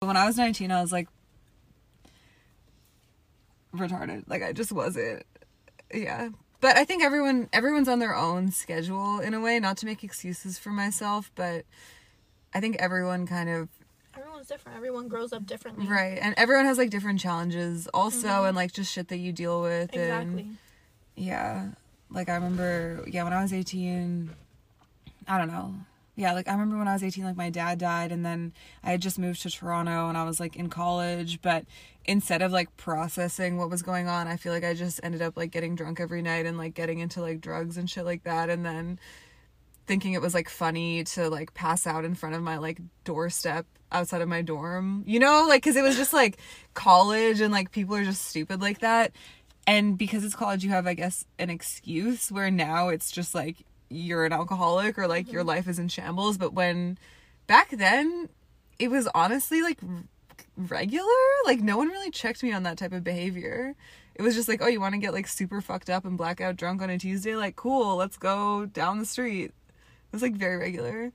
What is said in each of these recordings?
when I was 19, I was like retarded. Like I just wasn't. Yeah. But I think everyone everyone's on their own schedule in a way, not to make excuses for myself, but I think everyone kind of Everyone's different. Everyone grows up differently. right, and everyone has like different challenges also Mhm. and like just shit that you deal with Exactly. and yeah. Like I remember yeah, when I was 18, I don't know. Yeah, like I remember when I was 18 like my dad died and then I had just moved to Toronto and I was like in college, but instead of like processing what was going on, I feel like I just ended up like getting drunk every night and like getting into like drugs and shit like that and then thinking it was like funny to like pass out in front of my like doorstep outside of my dorm. You know, like cuz it was just like college and like people are just stupid like that. And because it's college you have I guess an excuse where now it's just like you're an alcoholic or like your mm-hmm. life is in shambles, but when back then it was honestly like regular. Like no one really checked me on that type of behavior. It was just like, oh, you want to get like super fucked up and blackout drunk on a Tuesday? Like, cool, let's go down the street. It was like very regular.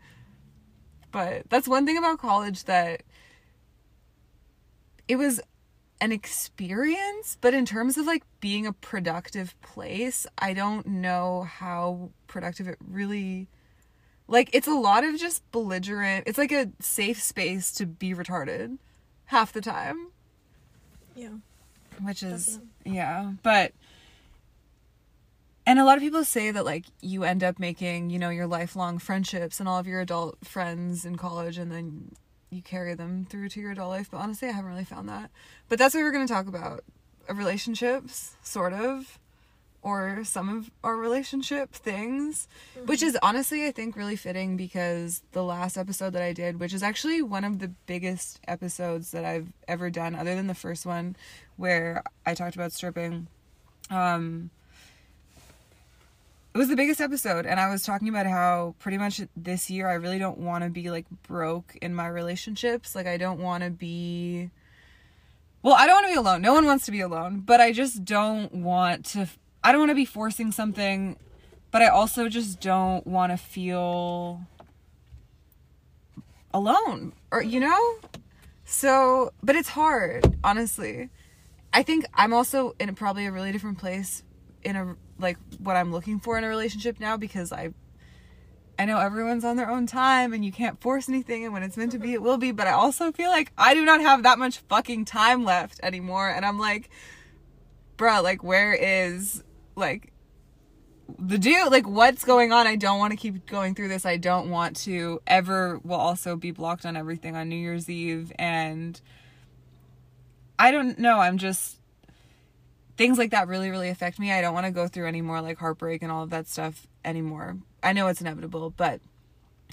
But that's one thing about college that it was an experience, but in terms of like being a productive place, I don't know how productive it really like it's a lot of just belligerent. It's like a safe space to be retarded half the time, Yeah. which is Definitely. yeah, but and a lot of people say that like you end up making, you know, your lifelong friendships and all of your adult friends in college and then you carry them through to your adult life, but honestly, I haven't really found that. But that's what we're going to talk about. Relationships, sort of, or some of our relationship things, which is honestly, I think, really fitting because the last episode that I did, which is actually one of the biggest episodes that I've ever done, other than the first one where I talked about stripping, um, it was the biggest episode and i was talking about how pretty much this year i really don't want to be like broke in my relationships. Like i don't want to be well i don't want to be alone. No one wants to be alone but i just don't want to i don't want to be forcing something but i also just don't want to feel alone or you know? So but it's hard honestly. I think i'm also in probably a really different place in a like what I'm looking for in a relationship now because I I know everyone's on their own time and you can't force anything and when it's meant to be it will be but I also feel like I do not have that much fucking time left anymore and I'm like bruh like where is like the dude like what's going on? I don't want to keep going through this. I don't want to ever will also be blocked on everything on New Year's Eve and I don't know. I'm just things like that really really affect me. I don't want to go through any more like heartbreak and all of that stuff anymore. I know it's inevitable but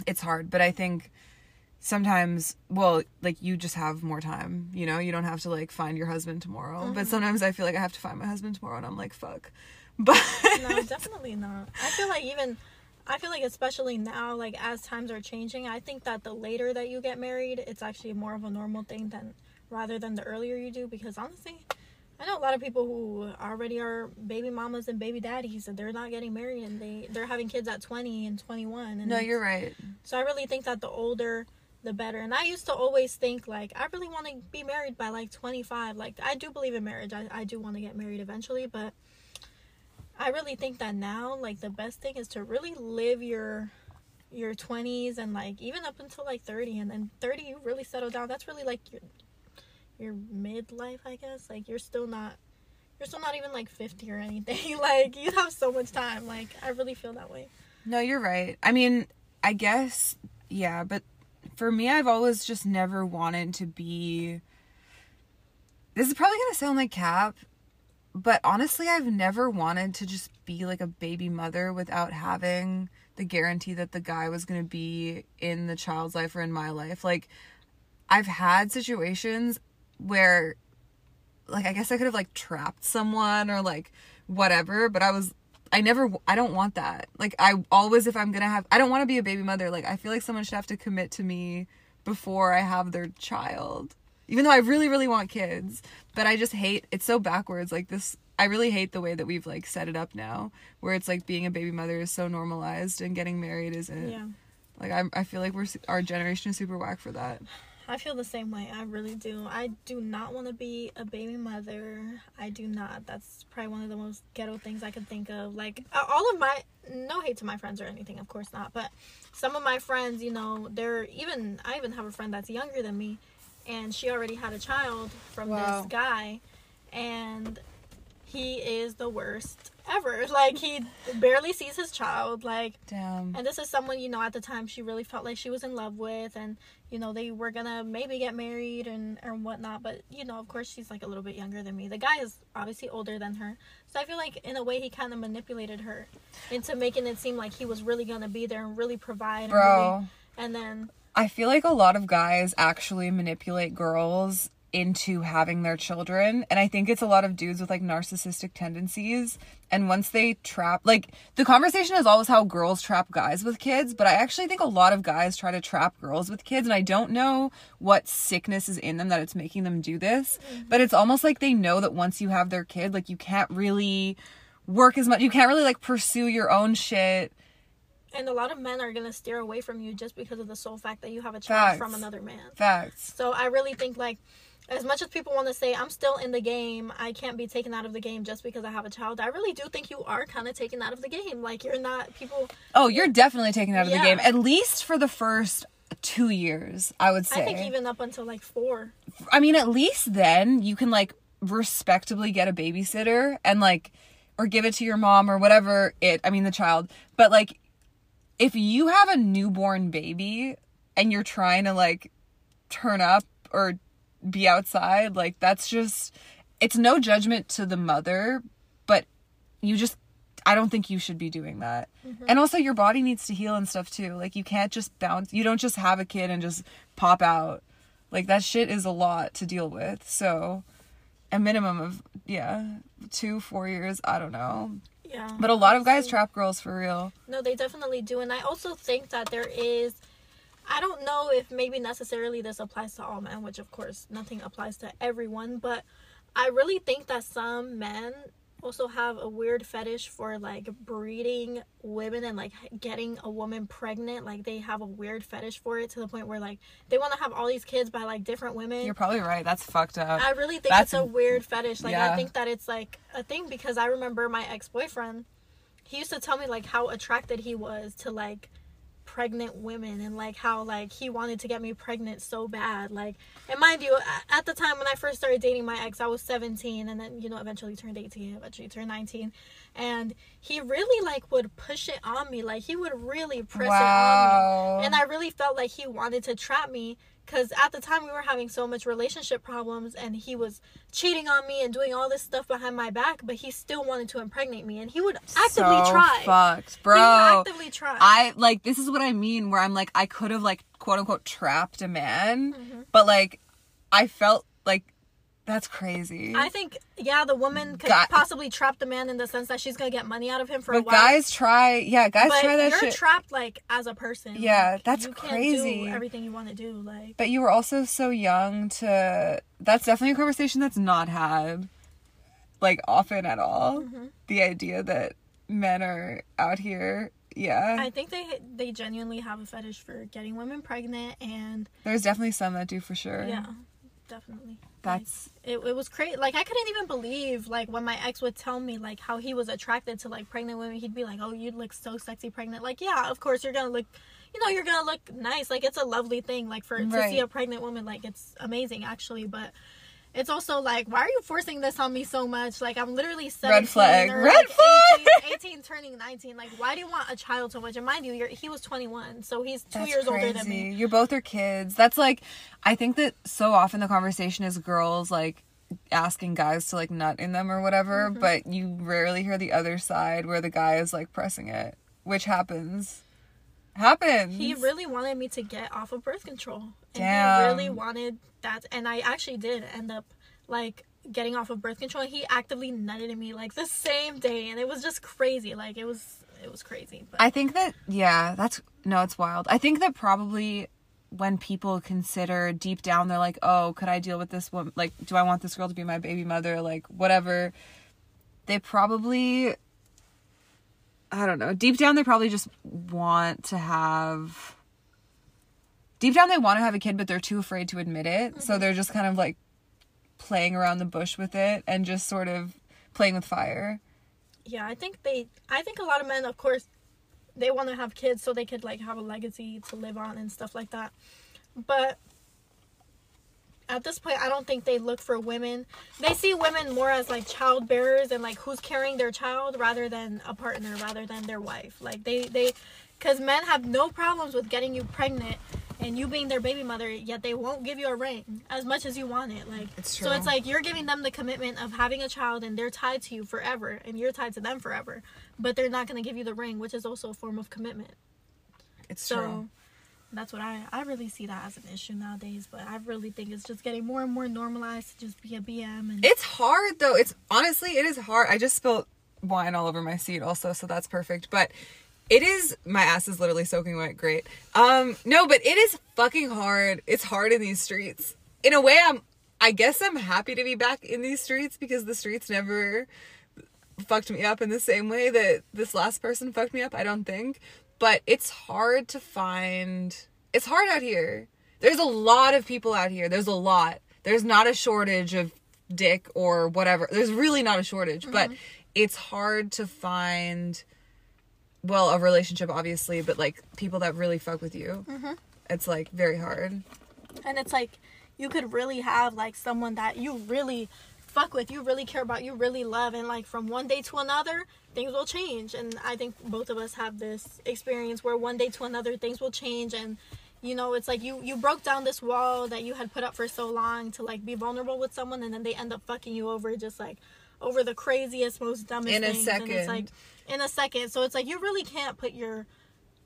it's hard. But i think sometimes well like you just have more time you know? You don't have to like find your husband tomorrow. But mm-hmm. sometimes i feel like i have to find my husband tomorrow and i'm like fuck. But no, definitely not. I feel like even I feel like especially now, like as times are changing, I think that the later that you get married, it's actually more of a normal thing than rather than the earlier you do. Because honestly, I know a lot of people who already are baby mamas and baby daddies, and they're not getting married, and they they're having kids at twenty and twenty one. No you're right so I really think that the older the better. And I used to always think like I really want to be married by like 25. Like I do believe in marriage. I, I do want to get married eventually, but I really think that now like the best thing is to really live your your 20s and like even up until like 30 and then 30 you really settle down. That's really like your your midlife, I guess. Like you're still not you're still not even like 50 or anything. like you have so much time. Like I really feel that way. No, you're right. I mean, I guess, yeah, but for me, I've always just never wanted to be. This is probably going to sound like cap, but honestly, I've never wanted to just be like a baby mother without having the guarantee that the guy was going to be in the child's life or in my life. Like, I've had situations where, like, I guess I could have like trapped someone or like whatever, but I was I never I don't want that. Like I always if I'm going to have I don't want to be a baby mother. Like I feel like someone should have to commit to me before I have their child. Even though I really really want kids, but I just hate it's so backwards like this I really hate the way that we've like set it up now where it's like being a baby mother is so normalized and getting married isn't. Yeah. Like I I feel like we're our generation is super whack for that. I feel the same way. I really do. I do not want to be a baby mother. I do not. That's probably one of the most ghetto things I could think of. Like all of my no hate to my friends or anything, of course not. But some of my friends, you know, they're even. I even have a friend that's younger than me, and she already had a child from Wow. this guy, and he is the worst ever. Like he barely sees his child. Like Damn. and this is someone, you know, at the time she really felt like she was in love with and, you know, they were gonna maybe get married and or whatnot, but you know, of course she's like a little bit younger than me. The guy is obviously older than her. So I feel like in a way he kinda manipulated her into making it seem like he was really gonna be there and really provide and Bro. really- and then I feel like a lot of guys actually manipulate girls into having their children. And I think it's a lot of dudes with like narcissistic tendencies. And once they trap, like the conversation is always how girls trap guys with kids. But I actually think a lot of guys try to trap girls with kids. And I don't know what sickness is in them that it's making them do this. Mm-hmm. But it's almost like they know that once you have their kid, like you can't really work as much. You can't really like pursue your own shit. and a lot of men are gonna steer away from you just because of the sole fact that you have a child Facts. from another man. Facts. So I really think like as much as people want to say I'm still in the game, I can't be taken out of the game just because I have a child. I really do think you are kind of taken out of the game. Like you're not people. Oh, you're definitely taken out of Yeah. the game. At least for the first two years, I would say. I think even up until like four. I mean, at least then you can like respectably get a babysitter and like, or give it to your mom or whatever it, I mean, the child. But like, if you have a newborn baby and you're trying to like turn up or be outside, like, that's just, it's no judgment to the mother, but you just, I don't think you should be doing that. Mm-hmm. And also, your body needs to heal and stuff too. Like, you can't just bounce, you don't just have a kid and just pop out. Like, that shit is a lot to deal with. So, a minimum of, yeah, two, four years, I don't know. Yeah. But a lot of guys trap girls for real. No, they definitely do. And I also think that there is I don't know if maybe necessarily this applies to all men, which of course nothing applies to everyone, but I really think that some men also have a weird fetish for like breeding women and like getting a woman pregnant. Like they have a weird fetish for it to the point where like they want to have all these kids by like different women. You're probably right. That's fucked up. I really think That's- it's a weird fetish. Like yeah. I think that it's like a thing because I remember my ex boyfriend. He used to tell me like how attracted he was to like pregnant women and like how like he wanted to get me pregnant so bad. Like and mind you, at the time when I first started dating my ex, I was 17 and then you know eventually turned 18, eventually turned 19, and he really like would push it on me. Like he would really press it on me, and I really felt like he wanted to trap me because at the time we were having so much relationship problems and he was cheating on me and doing all this stuff behind my back but he still wanted to impregnate me and he would actively so try fucked, he bro. would actively try I like this is what I mean where I'm like I could have like quote unquote trapped a man, Mm-hmm. but like I felt like that's crazy. I think yeah the woman could Guy- possibly trap the man in the sense that she's gonna get money out of him for a but while guys try, yeah, guys but try that you're shit. trapped like as a person Yeah, Like, that's you can't crazy. do everything you want to do like but you were also so young to. That's definitely a conversation that's not had, like often at all. Mm-hmm. The idea that men are out here, yeah. I think they they genuinely have a fetish for getting women pregnant and There's definitely some that do for sure. yeah definitely. That's it, it was crazy like i couldn't even believe like when my ex would tell me like how he was attracted to like pregnant women he'd be like oh you look so sexy pregnant. Like yeah of course you're gonna look you know you're gonna look nice. Like it's a lovely thing like for to see a pregnant woman like it's amazing actually but it's also like why are you forcing this on me so much like i'm literally 17 flag. or, Red like, flag. 18, 18 turning 19 like why do you want a child so much and mind you you're, he was 21 so he's two That's years crazy. older than me You're both are kids. That's like, I think that so often the conversation is girls like asking guys to like nut in them or whatever, Mm-hmm. but you rarely hear the other side where the guy is like pressing it, which happens. Happens. He really wanted me to get off of birth control. And Damn. he really wanted that and I actually did end up like getting off of birth control. He actively nutted at me like the same day and it was just crazy. Like it was it was crazy. But I think that yeah, that's no, it's wild. I think that probably when people consider deep down, they're like, oh, could I deal with this woman? Like, do I want this girl to be my baby mother? Like, whatever. They probably, I don't know. Deep down, they probably just want to have deep down they want to have a kid, but they're too afraid to admit it. So mm-hmm. they're just kind of like playing around the bush with it and just sort of playing with fire. Yeah, I think they. I think a lot of men, of course, they want to have kids so they could like have a legacy to live on and stuff like that. But at this point, I don't think they look for women. They see women more as like child bearers and like who's carrying their child rather than a partner, rather than their wife. Like they they, because men have no problems with getting you pregnant and you being their baby mother, yet they won't give you a ring as much as you want it. Like It's so, it's like you're giving them the commitment of having a child, and they're tied to you forever, and you're tied to them forever. But they're not gonna give you the ring, which is also a form of commitment. It's So true. That's what I I really see that as an issue nowadays. But I really think it's just getting more and more normalized to just be a BM and It's hard though. It's honestly it is hard. I just spilled wine all over my seat also, so that's perfect. But it is my ass is literally soaking wet. Great. Um no, but it is fucking hard. It's hard in these streets. In a way I'm I guess I'm happy to be back in these streets because the streets never fucked me up in the same way that this last person fucked me up, I don't think. But it's hard to find it's hard out here. There's a lot of people out here. There's a lot. There's not a shortage of dick or whatever. There's really not a shortage, but mm-hmm. it's hard to find well, a relationship obviously, but like people that really fuck with you. Mm-hmm. It's like very hard. and it's like you could really have like someone that you really fuck with, you really care about, you really love, and like from one day to another, things will change. And I think both of us have this experience where one day to another, things will change, and you know, it's like you you broke down this wall that you had put up for so long to like be vulnerable with someone, and then they end up fucking you over just like over the craziest, most dumbest In a things. And it's like second. in a second. So it's like you really can't put your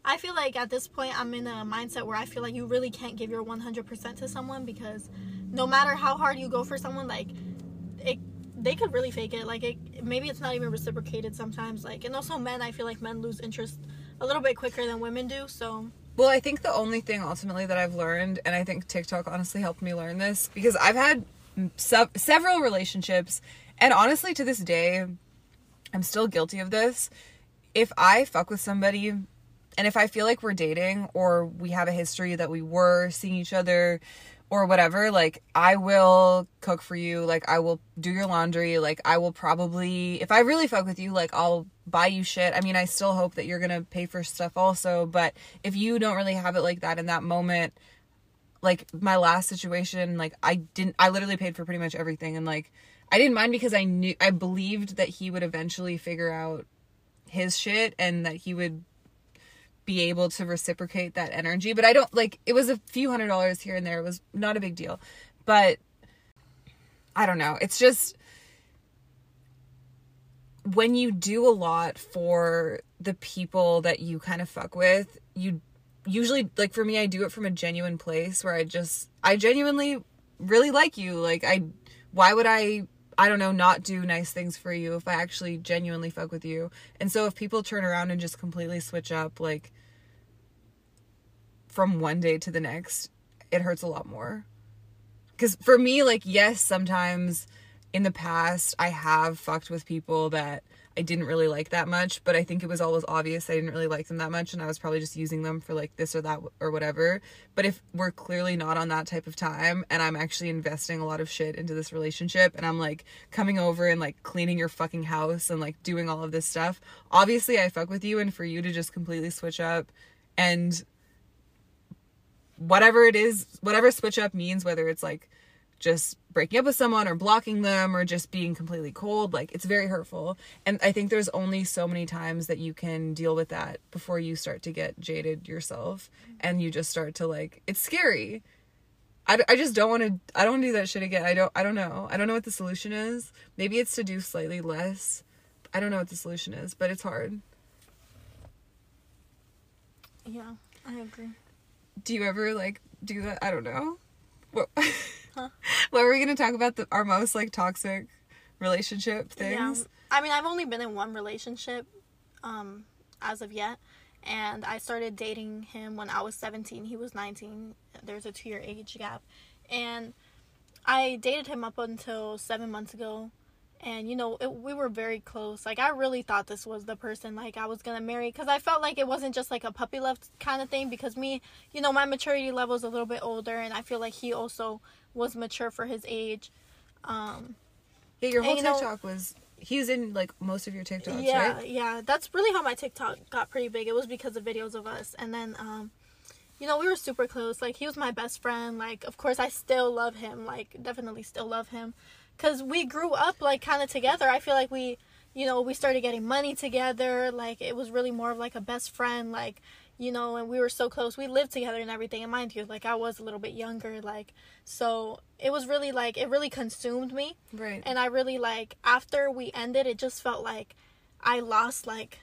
I feel like at this point I'm in a mindset where I feel like you really can't give your 100% to someone because no matter how hard you go for someone like it they could really fake it. Like it maybe it's not even reciprocated sometimes. Like and also men I feel like men lose interest a little bit quicker than women do so. Well, I think the only thing ultimately that I've learned, and I think TikTok honestly helped me learn this, because I've had se- several relationships, and honestly, to this day, I'm still guilty of this. If I fuck with somebody, and if I feel like we're dating, or we have a history that we were seeing each other, or whatever, like, I will cook for you, like, I will do your laundry, like, I will probably, if I really fuck with you, like, I'll buy you shit. I mean, I still hope that you're gonna pay for stuff also, but if you don't really have it like that in that moment, like my last situation, like I didn't I literally paid for pretty much everything and like I didn't mind because I knew I believed that he would eventually figure out his shit and that he would be able to reciprocate that energy. But I don't like it was a few hundred dollars here and there. It was not a big deal. But I don't know. It's just when you do a lot for the people that you kind of fuck with, you usually like for me I do it from a genuine place where I just I genuinely really like you. Like I why would I I don't know not do nice things for you if I actually genuinely fuck with you. And so if people turn around and just completely switch up like from one day to the next, it hurts a lot more. Cuz for me like yes, sometimes in the past I have fucked with people that I didn't really like that much, but I think it was always obvious I didn't really like them that much and I was probably just using them for like this or that or whatever. But if we're clearly not on that type of time and I'm actually investing a lot of shit into this relationship and I'm like coming over and like cleaning your fucking house and like doing all of this stuff, obviously I fuck with you and for you to just completely switch up and whatever it is, whatever switch up means, whether it's like just breaking up with someone or blocking them or just being completely cold, like it's very hurtful. And I think there's only so many times that you can deal with that before you start to get jaded yourself and you just start to like, it's scary. I, I just don't want to I don't do that shit again. I don't I don't know. I don't know what the solution is. Maybe it's to do slightly less. I don't know what the solution is, but it's hard. yeah I agree Do you ever like do that? I don't know. What, Huh? what were we gonna talk about? The, our most like toxic relationship things. Yeah. I mean, I've only been in one relationship um, as of yet. And I started dating him when I was 17. He was 19. There's a two year age gap. And I dated him up until seven months ago. and you know it, we were very close like i really thought this was the person like i was gonna marry because i felt like it wasn't just like a puppy love kind of thing because me you know my maturity level is a little bit older and i feel like he also was mature for his age. Um Yeah, your whole And, you know- TikTok was he was in like most of your TikToks, yeah right? yeah. That's really how my tiktok got pretty big. It was because of videos of us. And then um you know we were super close. Like he was my best friend. Like of course i still love him. Like definitely still love him. Because we grew up like kind of together. I feel like we you know we started getting money together. Like it was really more of like a best friend. Like you know and we were so close. We lived together and everything. And mind you like i was a little bit younger like so it was really like it really consumed me. Right. and I really like after we ended it just felt like I lost like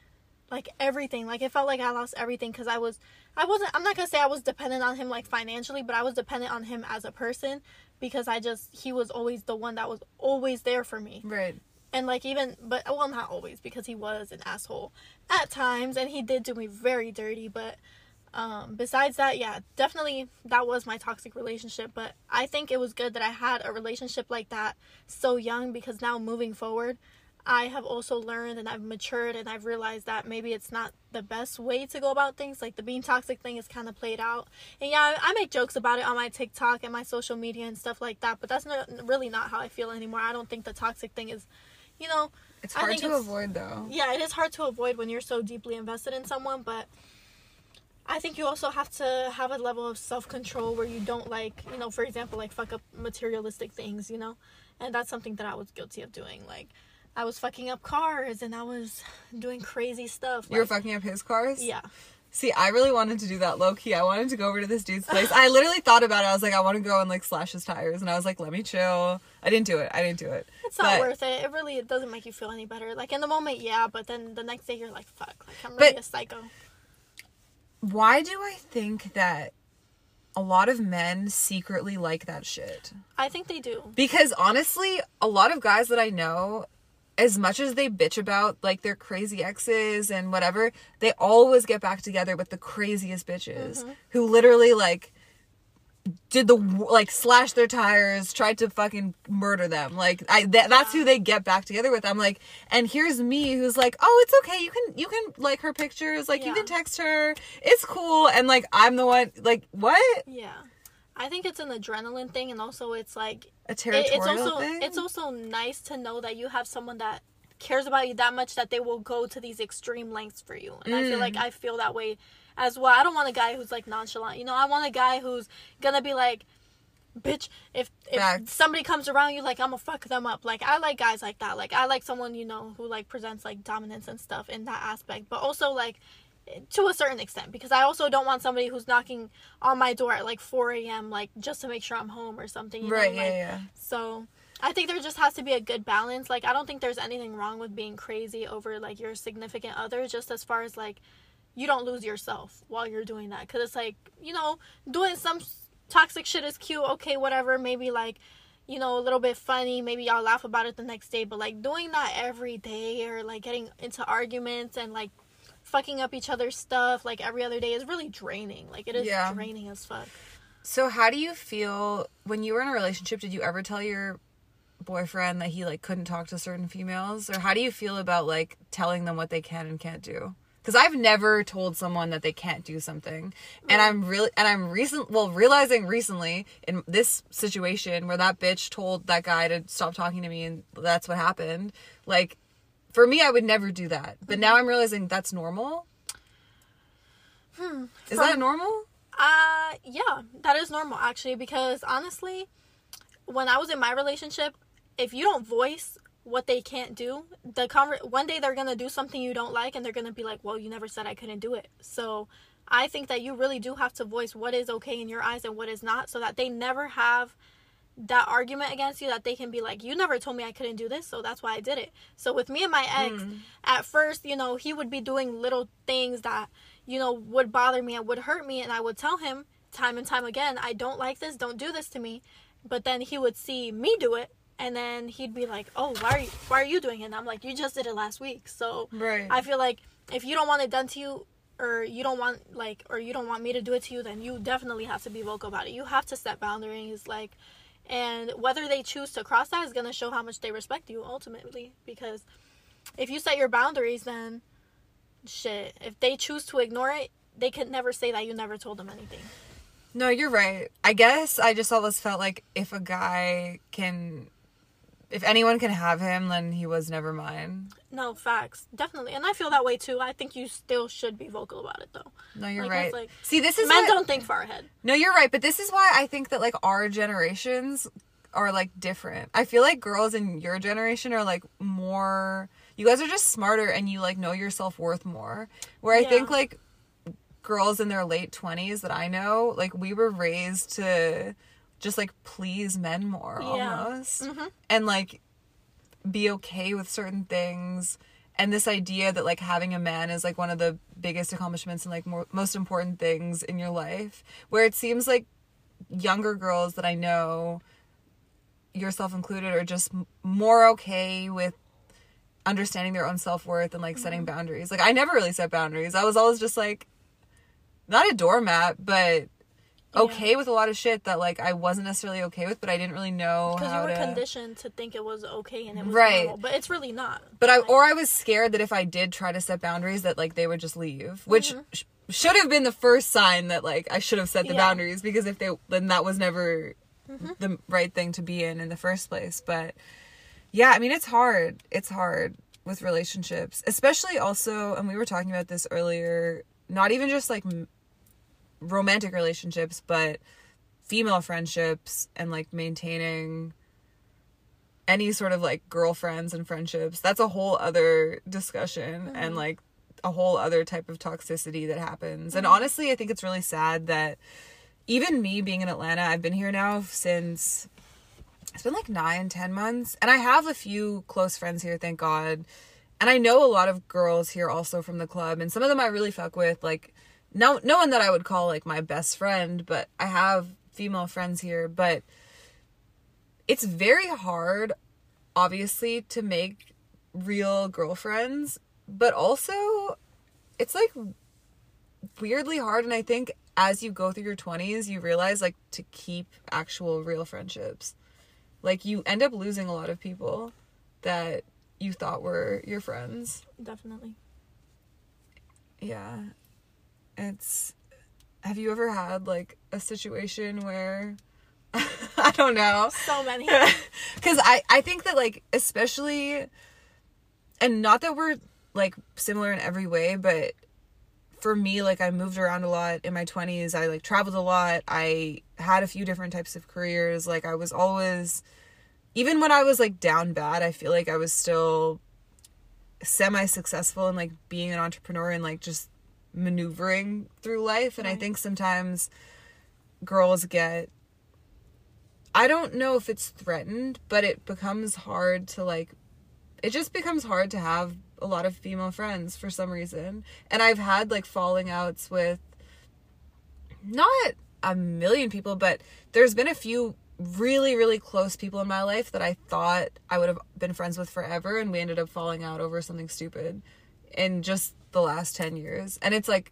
like everything. Like it felt like I lost everything cuz I was I wasn't I'm not going to say I was dependent on him like financially but I was dependent on him as a person because I just he was always the one that was always there for me. Right. And like even but well not always because he was an asshole at times and he did do me very dirty but um besides that yeah definitely that was my toxic relationship but i think it was good that i had a relationship like that so young because now moving forward i have also learned and i've matured and i've realized that maybe it's not the best way to go about things like the being toxic thing is kind of played out. And yeah I, I make jokes about it on my tiktok and my social media and stuff like that but that's not really not how i feel anymore. I don't think the toxic thing is you know It's hard to it's- avoid though. yeah, it is hard to avoid when you're so deeply invested in someone, but I think you also have to have a level of self control where you don't like, you know, for example, like fuck up materialistic things, you know? And that's something that I was guilty of doing. Like, I was fucking up cars and I was doing crazy stuff. You were fucking up his cars? Yeah. See, I really wanted to do that low key. I wanted to go over to this dude's place. I literally thought about it. I was like, I want to go and like slash his tires. And I was like, let me chill. I didn't do it. I didn't do it. It's not But- worth it. It really it doesn't make you feel any better. Like in the moment, yeah, but then the next day you're like, fuck, like I'm really a psycho. Why do I think that a lot of men secretly like that shit? I think they do. Because honestly, a lot of guys that I know, as much as they bitch about like their crazy exes and whatever, they always get back together with the craziest bitches mm-hmm. who literally like did the like slash their tires, tried to fucking murder them. Like I that, that's who they get back together with. I'm like, and here's me who's like, "Oh, it's okay. You can you can like her pictures, like you can text her. It's cool." And like I'm the one like, "What? Yeah. I think it's an adrenaline thing and also it's like A it- territorial it's also thing?" it's also nice to know that you have someone that cares about you that much that they will go to these extreme lengths for you and i feel Mm. like i feel that way as well i don't want a guy who's like nonchalant you know i want a guy who's gonna be like bitch if if Facts. somebody comes around you like i'm gonna fuck them up like i like guys like that like i like someone you know who like presents like dominance and stuff in that aspect but also like to a certain extent because i also don't want somebody who's knocking on my door at like 4 a.m like just to make sure i'm home or something right, know? yeah, like, yeah. so I think there just has to be a good balance. Like I don't think there's anything wrong with being crazy over like your significant other just as far as like you don't lose yourself while you're doing that cuz it's like, you know, doing some toxic shit is cute, okay, whatever, maybe like you know, a little bit funny, maybe y'all laugh about it the next day, but like doing that every day or like getting into arguments and like fucking up each other's stuff like every other day is really draining. Like it is Yeah. draining as fuck. So how do you feel when you were in a relationship? Did you ever tell your boyfriend that he like couldn't talk to certain females, or how do you feel about like telling them what they can and can't do? Because I've never told someone that they can't do something, and I'm really and I'm recent well realizing recently in this situation where that bitch told that guy to stop talking to me, and that's what happened. Like for me, I would never do that, but now I'm realizing that's normal. Hmm. Is From- that normal? Uh, yeah, that is normal actually because honestly, when I was in my relationship, if you don't voice what they can't do, the conver- one day they're gonna do something you don't like, and they're gonna be like, "Well, you never said I couldn't do it." So, I think that you really do have to voice what is okay in your eyes and what is not, so that they never have that argument against you that they can be like you never told me i couldn't do this so that's why i did it. So with me and my ex hmm. at first you know he would be doing little things that you know would bother me and would hurt me and i would tell him time and time again i don't like this don't do this to me. But then he would see me do it and then he'd be like oh why are you why are you doing it? And i'm like you just did it last week. So Right. i feel like if you don't want it done to you or you don't want like or you don't want me to do it to you then you definitely have to be vocal about it. You have to set boundaries like And whether they choose to cross that is going to show how much they respect you ultimately. Because if you set your boundaries, then shit, if they choose to ignore it, they can never say that you never told them anything. No, you're right. I guess I just always felt like if a guy can, if anyone can have him, then he was never mine. No, facts. Definitely. And I feel that way too. I think you still should be vocal about it though. No, you're Like, right. like- See, this is Men what- don't think far ahead. No, you're right, but this is why I think that like our generations are like different. I feel like girls in your generation are like more you guys are just smarter and you like know your self-worth more. Where I Yeah. think like girls in their late 20s that I know, like we were raised to just like please men more Yeah. almost. Mhm. And like be okay with certain things. And this idea that like having a man is like one of the biggest accomplishments and like more, most important things in your life where it seems like younger girls that i know yourself included are just m- more okay with understanding their own self-worth and like mm-hmm. setting boundaries. Like i never really set boundaries. I was always just like not a doormat but okay with a lot of shit that like i wasn't necessarily okay with but i didn't really know Because you were to conditioned to think it was okay and it was Right. normal. But it's really not. But I or I was scared that if I did try to set boundaries that like they would just leave, which Mm-hmm. sh- should have been the first sign that like I should have set the Yeah. Mm-hmm. boundaries because if they then that was never the right thing to be in in the first place. But yeah, I mean it's hard. It's hard with relationships, especially also and we were talking about this earlier, not even just like romantic relationships, but female friendships and like maintaining any sort of like girlfriends and friendships that's a whole other discussion mm-hmm. and like a whole other type of toxicity that happens. And mm-hmm. honestly i think it's really sad that even me being in atlanta i've been here now since it's been like nine ten months and i have a few close friends here thank god. And i know a lot of girls here also from the club and some of them i really fuck with like no no one that i would call like my best friend but i have female friends here but it's very hard obviously to make real girlfriends but also it's like weirdly hard and i think as you go through your 20s you realize like to keep actual real friendships. Like you end up losing a lot of people that you thought were your friends. Definitely. yeah it's have you ever had like a situation where i don't know. So many. because I, I think that like especially and not that we're like similar in every way but for me like i moved around a lot in my 20s i like traveled a lot. I had a few different types of careers. Like i was always even when i was like down bad i feel like i was still semi successful in like being an entrepreneur and like just maneuvering through life and i think sometimes girls get I don't know if it's threatened, but it becomes hard to like it just becomes hard to have a lot of female friends for some reason. And I've had like falling outs with not a million people, but there's been a few really really close people in my life that I thought I would have been friends with forever and we ended up falling out over something stupid and just the last 10 years. And it's like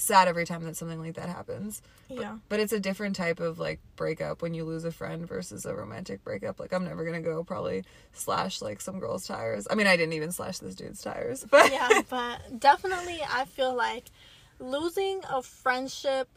sad every time that something like that happens. Yeah. But it's a different type of like breakup when you lose a friend versus a romantic breakup. Like I'm never gonna go probably slash like some girl's tires. I mean I didn't even slash this dude's tires, but yeah, but definitely I feel like losing a friendship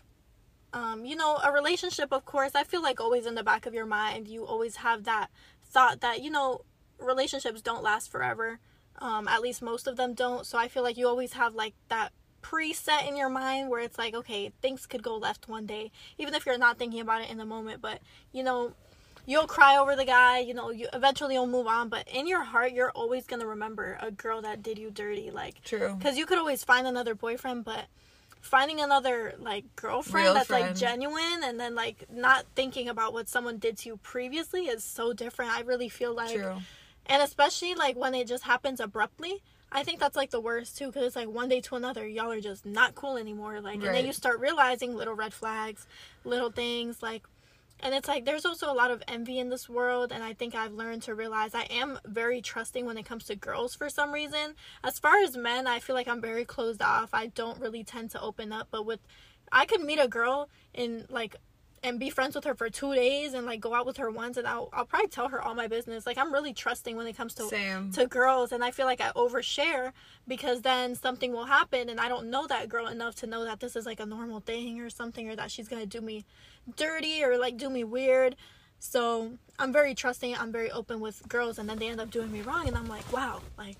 um you know, a relationship of course, I feel like always in the back of your mind you always have that thought that you know relationships don't last forever. Um at least most of them don't. So I feel like you always have like that preset in your mind where it's like okay, things could go left one day even if you're not thinking about it in the moment, but you know you'll cry over the guy, you know, you eventually you'll move on, but in your heart you're always going to remember a girl that did you dirty like true. cuz you could always find another boyfriend, but finding another like girlfriend Real that's like genuine and then like not thinking about what someone did to you previously is so different. I really feel like True. And especially like when it just happens abruptly. I think that's like the worst too, because it's like one day to another, y'all are just not cool anymore. Like, and then you start realizing little red flags, little things like, and it's like there's also a lot of envy in this world, and I think I've learned to realize I am very trusting when it comes to girls for some reason. As far as men, I feel like I'm very closed off. I don't really tend to open up, but with I could meet a girl in like and be friends with her for two days and like go out with her once and I'll, I'll probably tell her all my business like i'm really trusting when it comes to Same. to girls and i feel like i overshare because then something will happen and i don't know that girl enough to know that this is like a normal thing or something or that she's gonna do me dirty or like do me weird so i'm very trusting i'm very open with girls and then they end up doing me wrong and i'm like wow like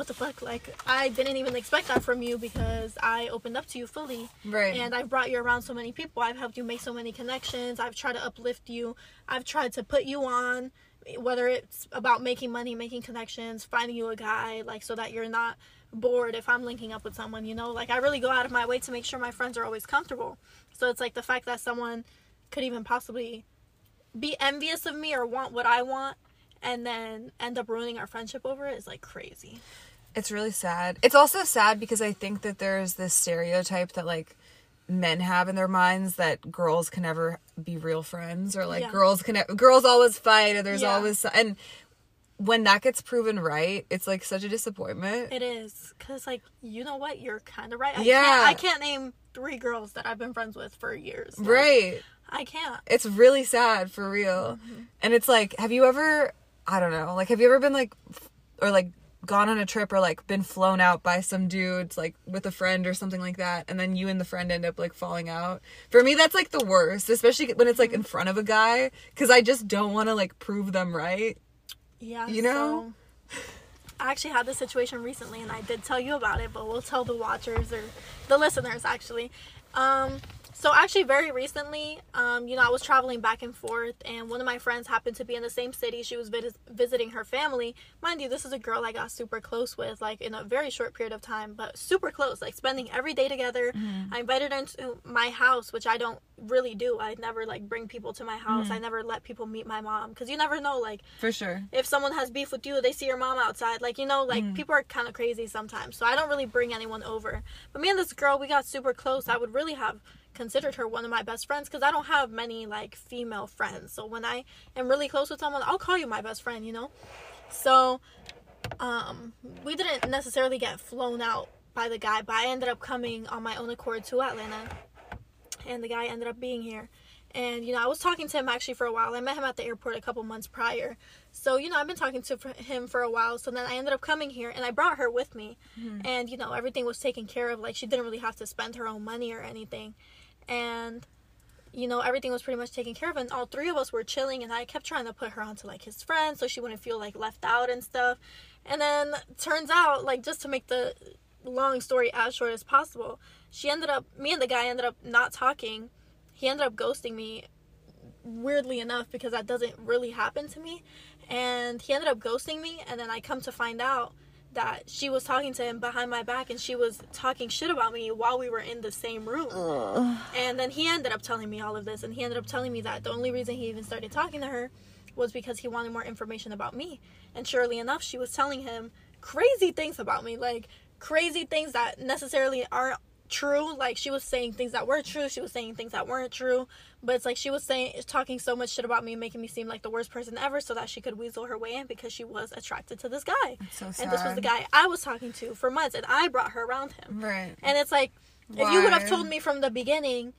what the fuck like i didn't even expect that from you because i opened up to you fully Right. and I've brought you around so many people. I've helped you make so many connections. I've tried to uplift you. I've tried to put you on, whether it's about making money, making connections, finding you a guy, like so that you're not bored if I'm linking up with someone, you know? Like I really go out of my way to make sure my friends are always comfortable. So it's like the fact that someone could even possibly be envious of me or want what I want and then end up ruining our friendship over it is like crazy. It's really sad. It's also sad because I think that there's this stereotype that like men have in their minds that girls can never be real friends or like Yeah. girls can girls always fight or there's Yeah. always and when that gets proven right, it's like such a disappointment. It is cuz like you know what? You're kind of right. I Yeah. Can't, I can't name 3 girls that I've been friends with for years. Like, right. I can't. It's really sad for real. Mm-hmm. And it's like, have you ever, I don't know, like, have you ever been like, or like gone on a trip or like been flown out by some dudes like with a friend or something like that and then you and the friend end up like falling out for me that's like the worst especially when it's like in front of a guy because i just don't want to like prove them right Yeah. You know? so- I actually had this situation recently and I did tell you about it, but we'll tell the watchers or the listeners actually. Um so actually very recently, um, you know, I was traveling back and forth and one of my friends happened to be in the same city. She was vis- visiting her family. Mind you, this is a girl I got super close with, like in a very short period of time, but super close, like spending every day together. Mm-hmm. I invited her into my house, which I don't really do. I never like bring people to my house. Mm-hmm. I never let people meet my mom because you never know like for sure if someone has beef with you, they see your mom outside. Like, you know, like mm. people are kind of crazy sometimes. So I don't really bring anyone over. But me and this girl, we got super close. I would really have considered her one of my best friends because I don't have many like female friends. So when I am really close with someone, I'll call you my best friend, you know? So um we didn't necessarily get flown out by the guy, but I ended up coming on my own accord to Atlanta. And the guy ended up being here. And you know, I was talking to him actually for a while. I met him at the airport a couple months prior. So, you know, I've been talking to him for a while. So then I ended up coming here and I brought her with me. And, you know, everything was taken care of. Like, she didn't really have to spend her own money or anything. And, you know, everything was pretty much taken care of. And all three of us were chilling. And I kept trying to put her onto, like, his friends so she wouldn't feel, like, left out and stuff. And then turns out, like, just to make the long story as short as possible, she ended up, me and the guy ended up not talking. He ended up ghosting me weirdly enough because that doesn't really happen to me and he ended up ghosting me and then i come to find out that she was talking to him behind my back and she was talking shit about me while we were in the same room. And then he ended up telling me all of this and he ended up telling me that the only reason he even started talking to her was because he wanted more information about me. And surely enough she was telling him crazy things about me like crazy things that necessarily aren't true. Like she was saying things that were true. She was saying things that weren't true. But it's like she was saying talking so much shit about me making me seem like the worst person ever so that she could weasel her way in because she was attracted to this guy. So and this was the guy i was talking to for months and i brought her around him. Right. And it's like if you would have told me from the beginning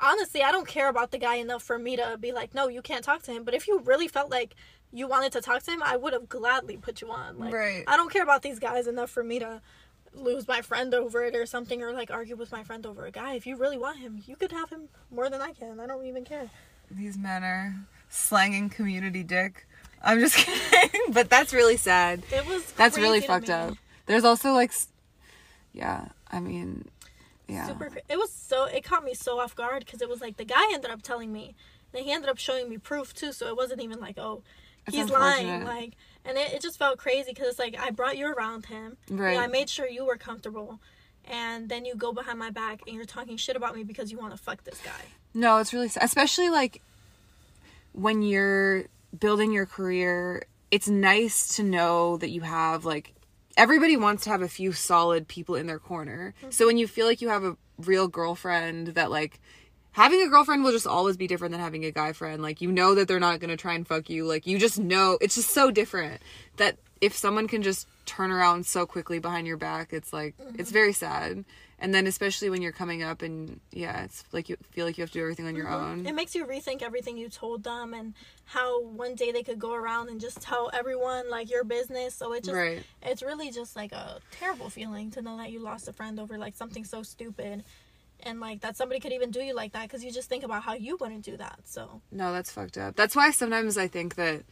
honestly i don't care about the guy enough for me to be like no you can't talk to him. But if you really felt like you wanted to talk to him i would have gladly put you on. Like Right. i don't care about these guys enough for me to lose my friend over it or something or like argue with my friend over a guy. If you really want him you could have him more than i can. I don't even care. These men are slanging community dick. I'm just kidding but that's really sad. It was that's really fucked me. up. There's also like yeah i mean yeah. Super it was so it caught me so off guard because it was like the guy ended up telling me then he ended up showing me proof too so it wasn't even like oh That's he's lying like and it, it just felt crazy because it's like i brought you around him Right. i made sure you were comfortable and then you go behind my back and you're talking shit about me because you want to fuck this guy No, it's really especially like when you're building your career. It's nice to know that you have like everybody wants to have a few solid people in their corner. So mm-hmm. when you feel like you have a real girlfriend that like having a girlfriend will just always be different than having a guy friend. Like you know that they're not going to try and fuck you. Like you just know it's just so different that if someone can just turn around so quickly behind your back, it's like it's mm-hmm. very sad. and then especially when you're coming up and yeah it's like you feel like you have to do everything on your mm-hmm. own It makes you rethink everything you told them and how one day they could go around and just tell everyone like your business. So it just right it's really just like a terrible feeling to know that you lost a friend over like something so stupid and like that somebody could even do you like that because you just think about how you wouldn't do that so. No that's fucked up. That's why sometimes i think that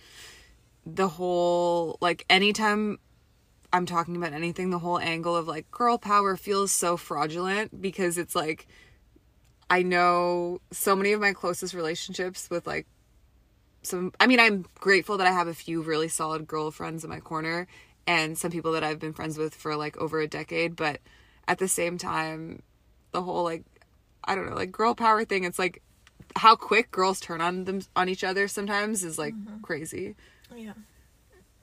the whole like anytime i'm talking about anything the whole angle of like girl power feels so fraudulent because it's like i know so many of my closest relationships with like some i mean i'm grateful that i have a few really solid girlfriends in my corner and some people that i've been friends with for like over a decade but at the same time the whole like i don't know like girl power thing. It's like how quick girls turn on them on each other sometimes is like mm-hmm. crazy. Yeah.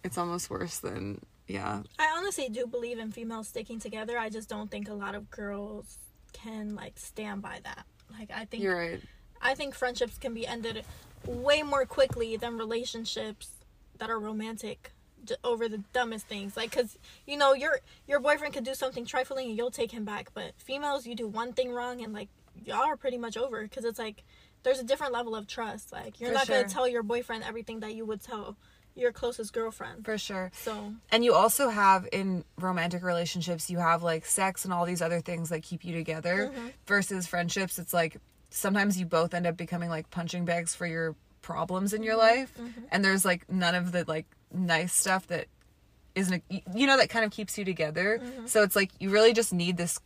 It's almost worse than yeah. I honestly do believe in females sticking together. I just don't think a lot of girls can like stand by that. Like i think you're right. I think friendships can be ended way more quickly than relationships that are romantic over the dumbest things. Like because you know your your boyfriend could do something trifling and you'll take him back but females you do one thing wrong and like y'all are pretty much over. Because it's like there's a different level of trust. Like you're For not sure. gonna tell your boyfriend everything that you would tell your closest girlfriend. For sure. So. And you also have in romantic relationships you have like sex and all these other things that keep you together mm-hmm. versus friendships. It's like sometimes you both end up becoming like punching bags for your problems in your mm-hmm. life mm-hmm. and there's like none of the like nice stuff that isn't you know that kind of keeps you together. Mm-hmm. So it's like you really just need this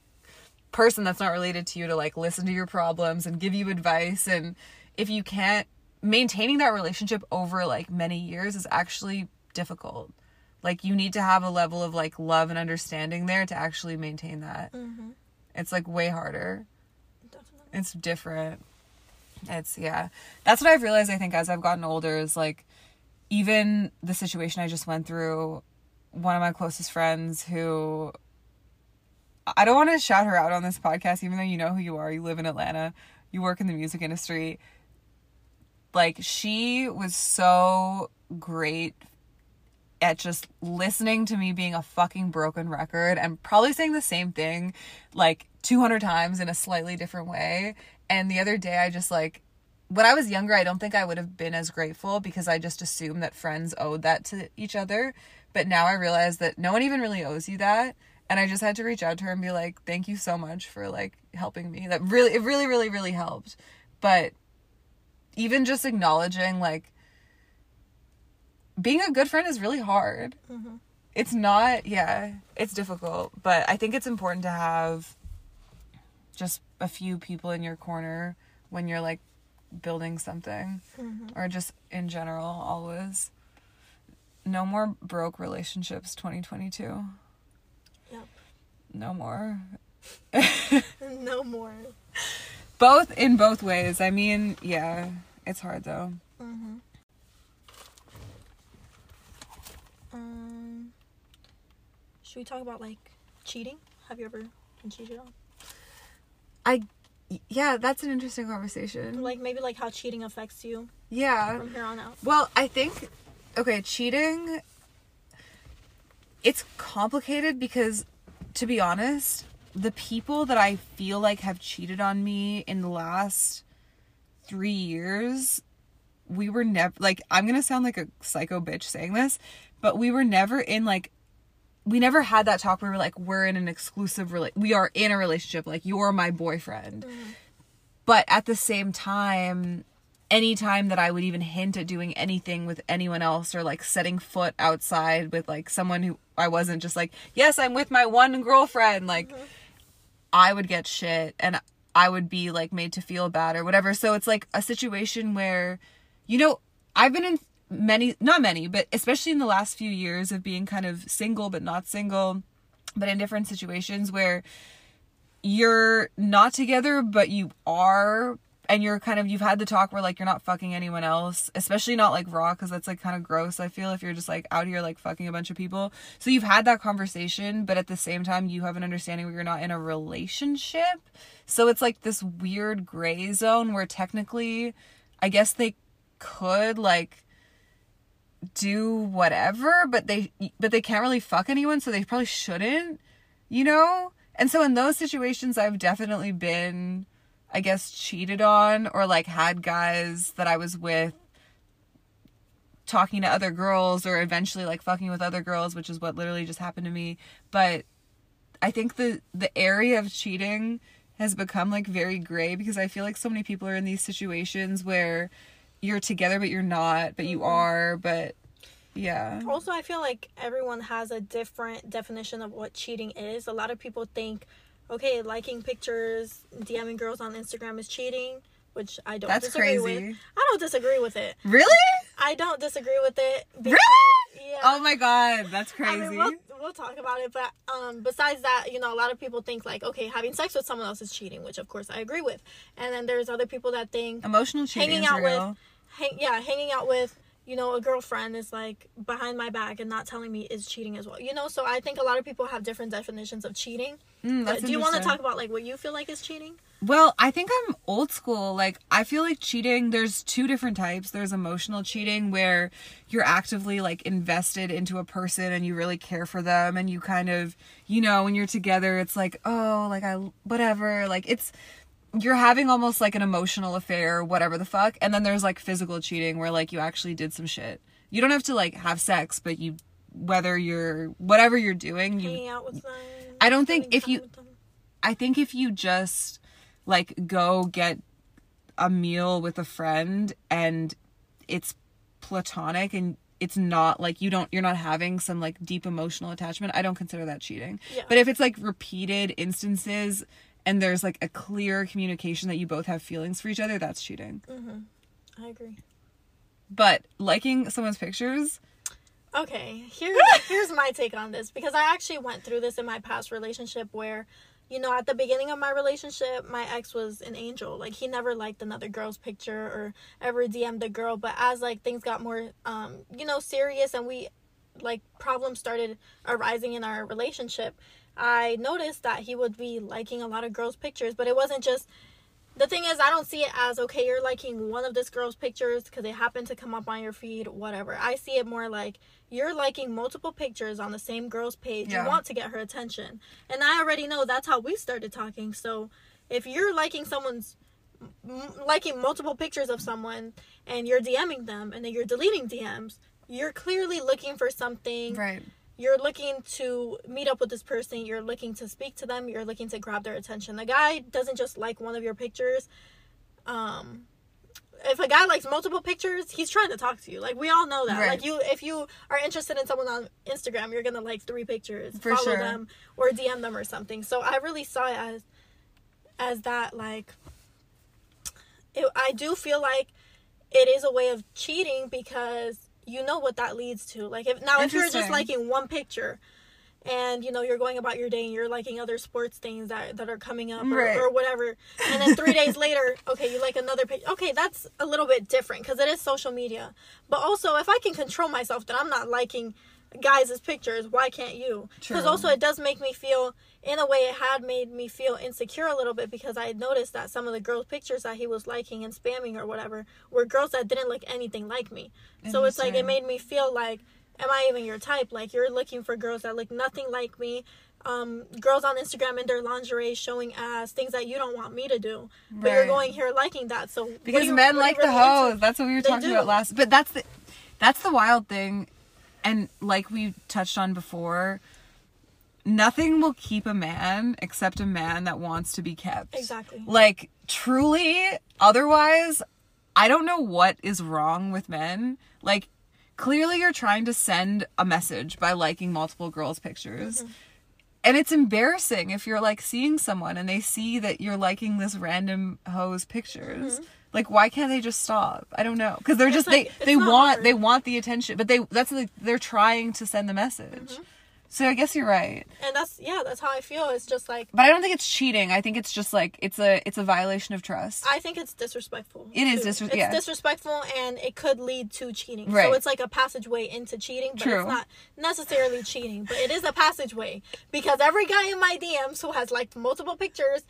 person that's not related to you to like listen to your problems and give you advice. And if you can't maintaining that relationship over like many years is actually difficult. Like you need to have a level of like love and understanding there to actually maintain that. Mm-hmm. It's like way harder. Definitely. It's different. It's yeah. That's what i've realized i think as i've gotten older is like even the situation i just went through one of my closest friends who i don't want to shout her out on this podcast even though you know who you are you live in atlanta you work in the music industry like she was so great at just listening to me being a fucking broken record and probably saying the same thing like 200 times in a slightly different way. And the other day, I just like, when I was younger, I don't think I would have been as grateful because I just assumed that friends owed that to each other. But now I realize that no one even really owes you that. And I just had to reach out to her and be like, thank you so much for like helping me. That really, it really, really, really helped. But even just acknowledging like, being a good friend is really hard. Mm-hmm. It's not, yeah, it's difficult, but I think it's important to have just a few people in your corner when you're like building something or just in general, always. No more broke relationships 2022. Yep. No more. no more Both in both ways. I mean, yeah, it's hard though. Um, should we talk about like cheating? Have you ever been cheated on? I yeah, that's an interesting conversation. Like maybe like how cheating affects you Yeah. from here on out. Well, I think okay, cheating it's complicated because to be honest, the people that I feel like have cheated on me in the last 3 years, we were never like I'm going to sound like a psycho bitch saying this, but we were never in like we never had that talk where we were like we're in an exclusive rela- we are in a relationship like you're my boyfriend. Mm-hmm. But at the same time, anytime that I would even hint at doing anything with anyone else or like setting foot outside with like someone who I wasn't just like, yes, I'm with my one girlfriend, like mm-hmm. I would get shit and I would be like made to feel bad or whatever. So it's like a situation where, you know, I've been in many, not many, but especially in the last few years of being kind of single but not single, but in different situations where you're not together but you are and you're kind of you've had the talk where like you're not fucking anyone else especially not like raw because that's like kind of gross i feel if you're just like out here like fucking a bunch of people. So you've had that conversation but at the same time you have an understanding where you're not in a relationship. So it's like this weird gray zone where technically i guess they could like do whatever but they but they can't really fuck anyone so they probably shouldn't you know And so in those situations, I've definitely been, I guess, cheated on or like had guys that I was with talking to other girls or eventually like fucking with other girls, which is what literally just happened to me. But I think the the area of cheating has become like very gray because I feel like so many people are in these situations where you're together but you're not, but you mm-hmm. are, but yeah. Also, I feel like everyone has a different definition of what cheating is. A lot of people think, okay, liking pictures, DMing girls on Instagram is cheating, which I don't That's disagree crazy. with. I don't disagree with it. Really? I don't disagree with it. because- Really? Yeah. Oh my god, that's crazy. I mean, we'll, we'll talk about it, but um, besides that, you know, a lot of people think like, okay, having sex with someone else is cheating, which of course I agree with. And then there's other people that think Emotional cheating hanging is out real. with, hang, yeah, hanging out with, you know, a girlfriend is like behind my back and not telling me is cheating as well. You know, so I think a lot of people have different definitions of cheating. Mm, that's do you want to talk about like what you feel like is cheating? Well, I think I'm old school. Like, I feel like cheating, there's two different types. There's emotional cheating where you're actively like invested into a person and you really care for them and you kind of, you know, when you're together, it's like, oh, like I, whatever. Like, it's, you're having almost like an emotional affair, whatever the fuck. And then there's like physical cheating where like you actually did some shit. You don't have to like have sex, but you, whether you're, whatever you're doing, you Hanging out with them. I don't think if you- I think if you just like go get a meal with a friend and it's platonic and it's not like you don't you're not having some like deep emotional attachment, I don't consider that cheating. Yeah. But if it's like repeated instances and there's like a clear communication that you both have feelings for each other, that's cheating. I agree. But liking someone's pictures, Okay, here's here's my take on this because I actually went through this in my past relationship where, you know, at the beginning of my relationship, my ex was an angel. Like he never liked another girl's picture or ever DM'd a girl. But as like things got more, um, you know, serious and we, like, problems started arising in our relationship, I noticed that he would be liking a lot of girls' pictures. But it wasn't just the thing is i don't see it as okay you're liking one of this girl's pictures because they happen to come up on your feed whatever i see it more like you're liking multiple pictures on the same girl's page Yeah. you want to get her attention and i already know that's how we started talking so if you're liking someone's m- liking multiple pictures of someone and you're dming them and then you're deleting dms you're clearly looking for something right? You're looking to meet up with this person, you're looking to speak to them, you're looking to grab their attention. The guy doesn't just like one of your pictures. Um if a guy likes multiple pictures, he's trying to talk to you. Like we all know that. Right. Like you if you are interested in someone on Instagram, you're going to like three pictures, For follow sure. them or DM them or something. So I really saw it as as that like it, I do feel like it is a way of cheating because you know what that leads to. Like if now if you're just liking one picture and you know you're going about your day and you're liking other sports things that that are coming up or, Right. or whatever and then three days later okay you like another picture okay that's a little bit different because it is social media but also if i can control myself that i'm not liking guys' pictures why can't you because also it does make me feel in a way it had made me feel insecure a little bit because i had noticed that some of the girls pictures that he was liking and spamming or whatever were girls that didn't look anything like me so it's like it made me feel like am i even your type like you're looking for girls that look nothing like me um, girls on instagram in their lingerie showing ass things that you don't want me to do but you're going here liking that so because you- men what are you like the really into? hoes. That's what we were They talking do. about last. But that's the that's the wild thing, and like we touched on before, nothing will keep a man except a man that wants to be kept. Exactly. Like truly, otherwise, I don't know what is wrong with men. Like clearly, you're trying to send a message by liking multiple girls' pictures. Mm-hmm. And it's embarrassing if you're like seeing someone and they see that you're liking this random hoe's pictures. Like, why can't they just stop? I don't know, because they're just like- they they want hard. they want the attention, but they that's like they're trying to send the message. Mm-hmm. So I guess you're right, and that's yeah that's how i feel it's just like but I don't think it's cheating. I think it's just like it's a it's a violation of trust. I think it's disrespectful. It is too. disres- It's yeah. disrespectful, and it could lead to cheating. Right. So it's like a passageway into cheating, but True. it's not necessarily cheating. But it is a passageway because every guy in my DMs who has liked multiple pictures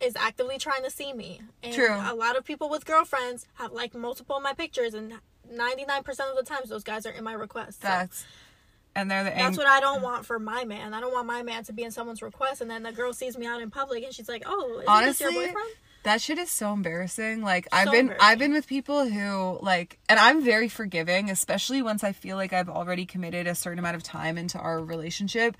is actively trying to see me. And True. A lot of people with girlfriends have like multiple of my pictures, and ninety nine percent of the times those guys are in my requests. So and they're the That's what I don't want for my man. I don't want my man to be in someone's request and then the girl sees me out in public and she's like, "Oh, is Honestly, this your boyfriend?" That shit is so embarrassing. Like I've been. I've been with people who like and I'm very forgiving, especially once I feel like I've already committed a certain amount of time into our relationship.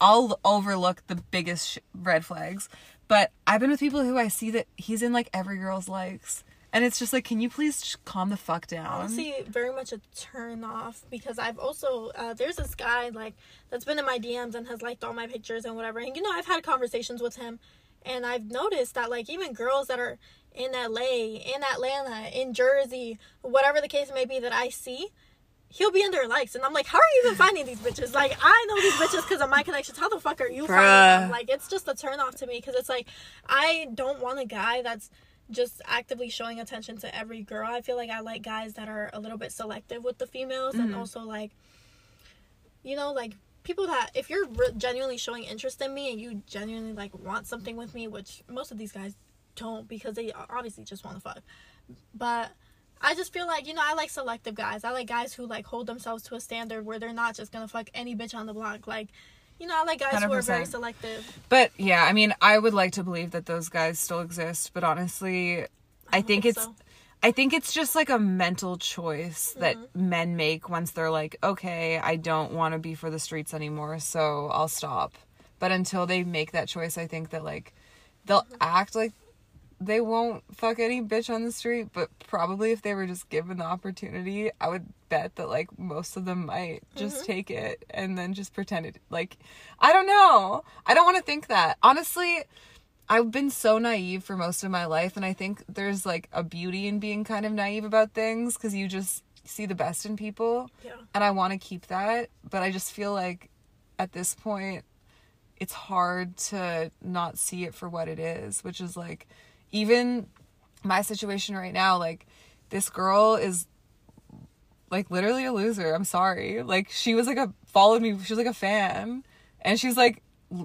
I'll overlook the biggest sh- red flags. But I've been with people who I see that he's in like every girl's likes. And it's just like, can you please calm the fuck down? honestly very much a turn off because I've also uh, there's this guy like that's been in my DMs and has liked all my pictures and whatever and you know I've had conversations with him and I've noticed that like even girls that are in LA in Atlanta in Jersey whatever the case may be that I see he'll be in their likes and I'm like how are you even finding these bitches like I know these bitches because of my connections how the fuck are you finding them like it's just a turn off to me because it's like I don't want a guy that's just actively showing attention to every girl. I feel like I like guys that are a little bit selective with the females and Mm-hmm. also like you know like people that if you're re- genuinely showing interest in me and you genuinely like want something with me, which most of these guys don't because they obviously just want to fuck. But I just feel like you know I like selective guys. I like guys who like hold themselves to a standard where they're not just gonna fuck any bitch on the block. Like, you know, I like guys who are very selective. But yeah, I mean, I would like to believe that those guys still exist, but honestly, I, think, think it's so. I think it's just like a mental choice that Mm-hmm. men make once they're like, okay, I don't want to be for the streets anymore, so I'll stop. But until they make that choice, I think that like they'll Mm-hmm. act like they won't fuck any bitch on the street, but probably if they were just given the opportunity, I would bet that like most of them might just Mm-hmm. take it and then just pretend it like I don't know. I don't want to think that. Honestly, I've been so naive for most of my life and I think there's like a beauty in being kind of naive about things cuz you just see the best in people Yeah. and I want to keep that, but I just feel like at this point it's hard to not see it for what it is, which is like even my situation right now like this girl is like literally a loser. I'm sorry. Like she was like a followed me. She was like a fan, and she's like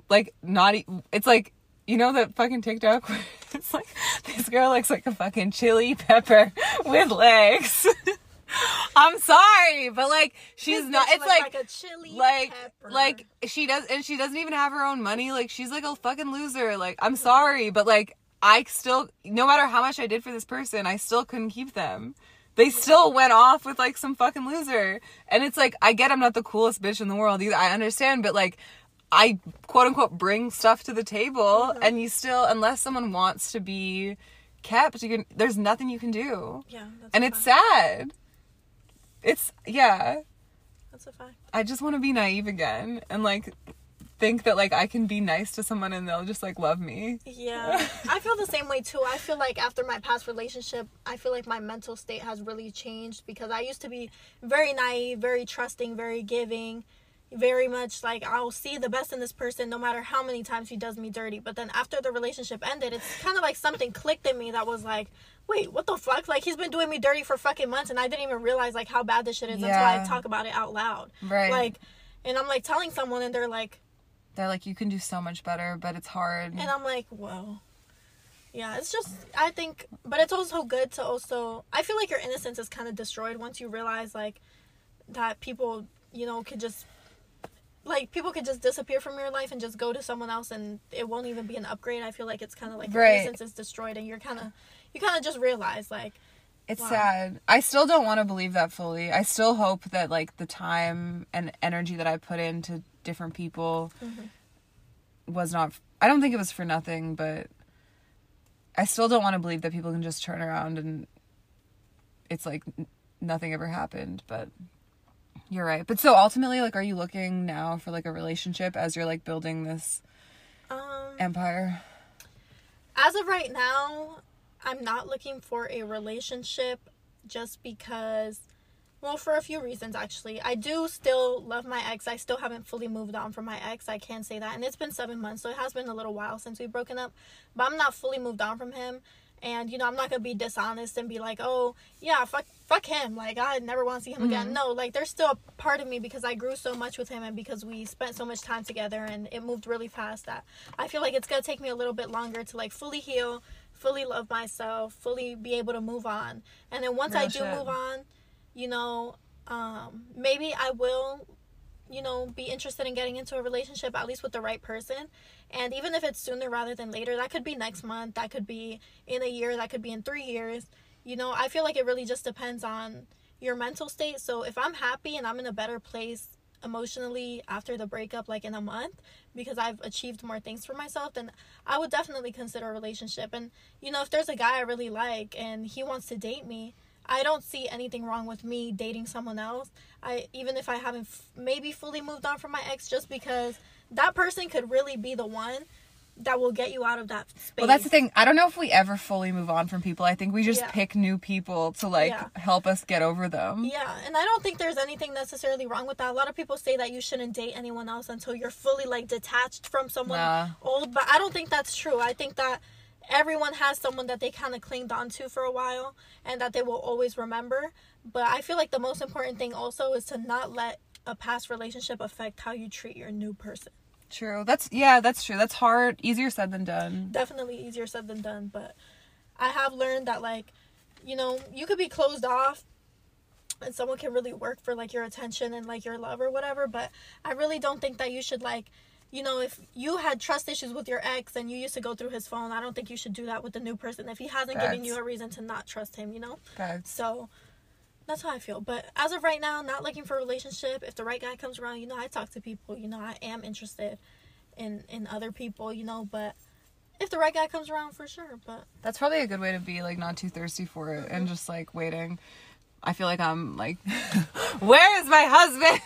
like not. It's like you know that fucking TikTok. It's like this girl looks like a fucking chili pepper with legs. I'm sorry, but like she's not. It's looks like a chili like pepper. like she does and she doesn't even have her own money like she's like a fucking loser like i'm sorry but like i still no matter how much i did for this person i still couldn't keep them. They still went off with like some fucking loser. And it's like i get i'm not the coolest bitch in the world either i understand but like i quote unquote bring stuff to the table mm-hmm. and you still unless someone wants to be kept you can there's nothing you can do. Yeah, that's and it's fact. sad. It's yeah. That's a fact. I just want to be naive again and like think that like I can be nice to someone and they'll just like love me. Yeah, I feel the same way too. I feel like after my past relationship, I feel like my mental state has really changed because I used to be very naive, very trusting, very giving, very much like I'll see the best in this person no matter how many times he does me dirty. But then after the relationship ended, it's kind of like something clicked in me that was like, wait, what the fuck? Like he's been doing me dirty for fucking months and I didn't even realize like how bad this shit is until I talk about it out loud. Right. Like, and I'm like telling someone and they're like, They're like you can do so much better, but it's hard. and I'm like, whoa. Yeah, it's just I think, but it's also good to also. I feel like your innocence is kind of destroyed once you realize like that people, you know, could just like people could just disappear from your life and just go to someone else, and it won't even be an upgrade. I feel like it's kind of like your Right. innocence is destroyed, and you're kind of you kind of just realize like It's Wow. sad. I still don't want to believe that fully. I still hope that like the time and energy that I put into different people was not I don't think it was for nothing, but I still don't want to believe that people can just turn around and it's like nothing ever happened, but you're right. But so ultimately like are you looking now for like a relationship as you're like building this um empire? as of right now, I'm not looking for a relationship just because well, for a few reasons actually. I do still love my ex. I still haven't fully moved on from my ex. I can say that. And it's been 7 months, so it has been a little while since we've broken up, but I'm not fully moved on from him. And you know, I'm not going to be dishonest and be like, "Oh, yeah, fuck fuck him. Like I never want to see him again." Mm-hmm. No, like there's still a part of me because I grew so much with him and because we spent so much time together and it moved really fast that I feel like it's going to take me a little bit longer to like fully heal, fully love myself, fully be able to move on. And then once I Real do shit. move on, you know, um, maybe I will you know, be interested in getting into a relationship at least with the right person. And even if it's sooner rather than later, that could be next month, that could be in a year, that could be in 3 years. You know, I feel like it really just depends on your mental state. So if I'm happy and I'm in a better place emotionally after the breakup like in a month because I've achieved more things for myself then I would definitely consider a relationship and you know if there's a guy I really like and he wants to date me I don't see anything wrong with me dating someone else I even if I haven't f- maybe fully moved on from my ex just because that person could really be the one that will get you out of that space. Well, that's the thing. I don't know if we ever fully move on from people. I think we just Yeah. pick new people to like Yeah. help us get over them. Yeah, and I don't think there's anything necessarily wrong with that. A lot of people say that you shouldn't date anyone else until you're fully like detached from someone Nah. old, but I don't think that's true. I think that everyone has someone that they kind of clinged on to for a while and that they will always remember. But I feel like the most important thing also is to not let a past relationship affect how you treat your new person. True. That's yeah, that's true. That's hard. Easier said than done. definitely easier said than done but i have learned that like you know you could be closed off and someone can really work for like your attention and like your love or whatever but i really don't think that you should like you know if you had trust issues with your ex and you used to go through his phone i don't think you should do that with the new person if he hasn't given you a reason to not trust him you know Facts. so that's how I feel. But as of right now, not looking for a relationship. If the right guy comes around, you know, I talk to people. You know, I am interested in in other people. You know, but if the right guy comes around, for sure. But That's probably a good way to be like not too thirsty for it and mm-hmm. just like waiting. I feel like I'm like, where is my husband?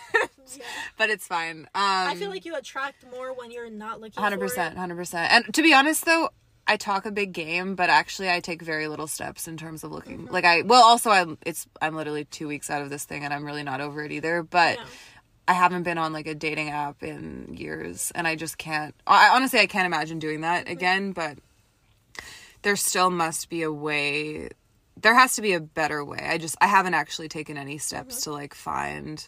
yeah. but it's fine. Um, I feel like you attract more when you're not looking. Hundred percent, hundred percent. And to be honest, though, I talk a big game, but actually, I take very little steps in terms of looking. Mm-hmm. Like I, well, also, I'm. It's I'm literally two weeks out of this thing, and I'm really not over it either. But Yeah. I haven't been on like a dating app in years, and I just can't. I honestly, I can't imagine doing that Mm-hmm. again. But there still must be a way. There has to be a better way. I just I haven't actually taken any steps Mm-hmm. to like find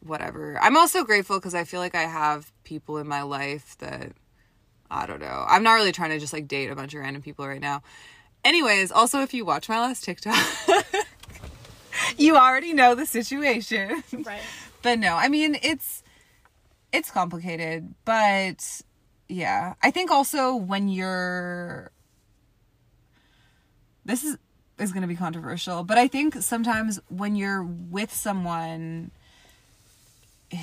whatever. I'm also grateful because I feel like I have people in my life that I don't know. I'm not really trying to just like date a bunch of random people right now. Anyways, also if you watch my last TikTok, you already know the situation. Right. But no, I mean it's it's complicated, but yeah. I think also when you're this is is going to be controversial, but I think sometimes when you're with someone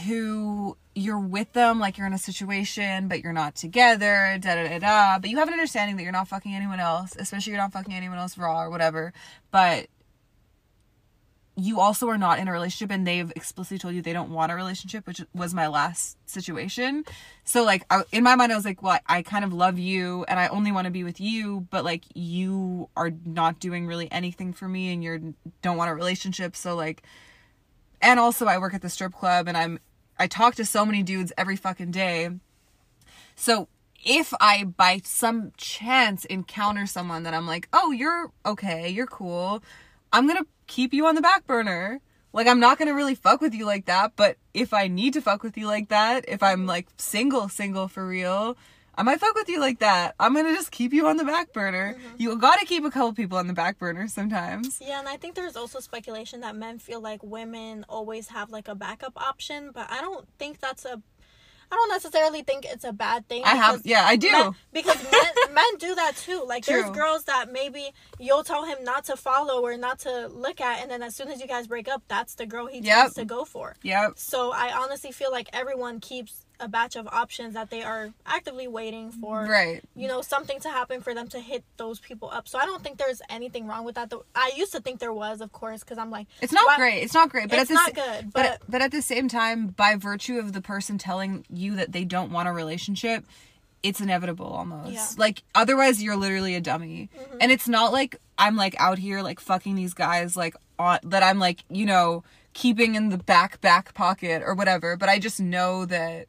who you're with them like you're in a situation but you're not together da da da da but you have an understanding that you're not fucking anyone else especially you're not fucking anyone else raw or whatever but you also are not in a relationship and they've explicitly told you they don't want a relationship which was my last situation so like I, in my mind i was like well i kind of love you and i only want to be with you but like you are not doing really anything for me and you don't want a relationship so like and also I work at the strip club and I'm I talk to so many dudes every fucking day. So if I by some chance encounter someone that I'm like, "Oh, you're okay, you're cool." I'm to keep you on the back burner. Like I'm not to really fuck with you like that, but if I need to fuck with you like that, if I'm like single single for real, I might fuck with you like that. I'm to just keep you on the back burner. Mm-hmm. You got to keep a couple people on the back burner sometimes. Yeah, and I think there's also speculation that men feel like women always have like a backup option, but I don't think that's a. I don't necessarily think it's a bad thing. I have yeah, I do. Men, because men, men do that too. Like True. there's girls that maybe you'll tell him not to follow or not to look at, and then as soon as you guys break up, that's the girl he Yep. tends to go for. Yep. So I honestly feel like everyone keeps a batch of options that they are actively waiting for. Right. You know, something to happen for them to hit those people up. So I don't think there's anything wrong with that. Though I used to think there was, of course, because I'm like, It's not why- great. It's not great, but It's at the not good, But but- but at the same time, by virtue of the person telling you that they don't want a relationship, it's inevitable almost. Yeah. Mm-hmm. Like otherwise, you're literally a dummy. And it's not like I'm like out here like fucking these guys like on that I'm like you know keeping in the back back pocket or whatever. But I just know that.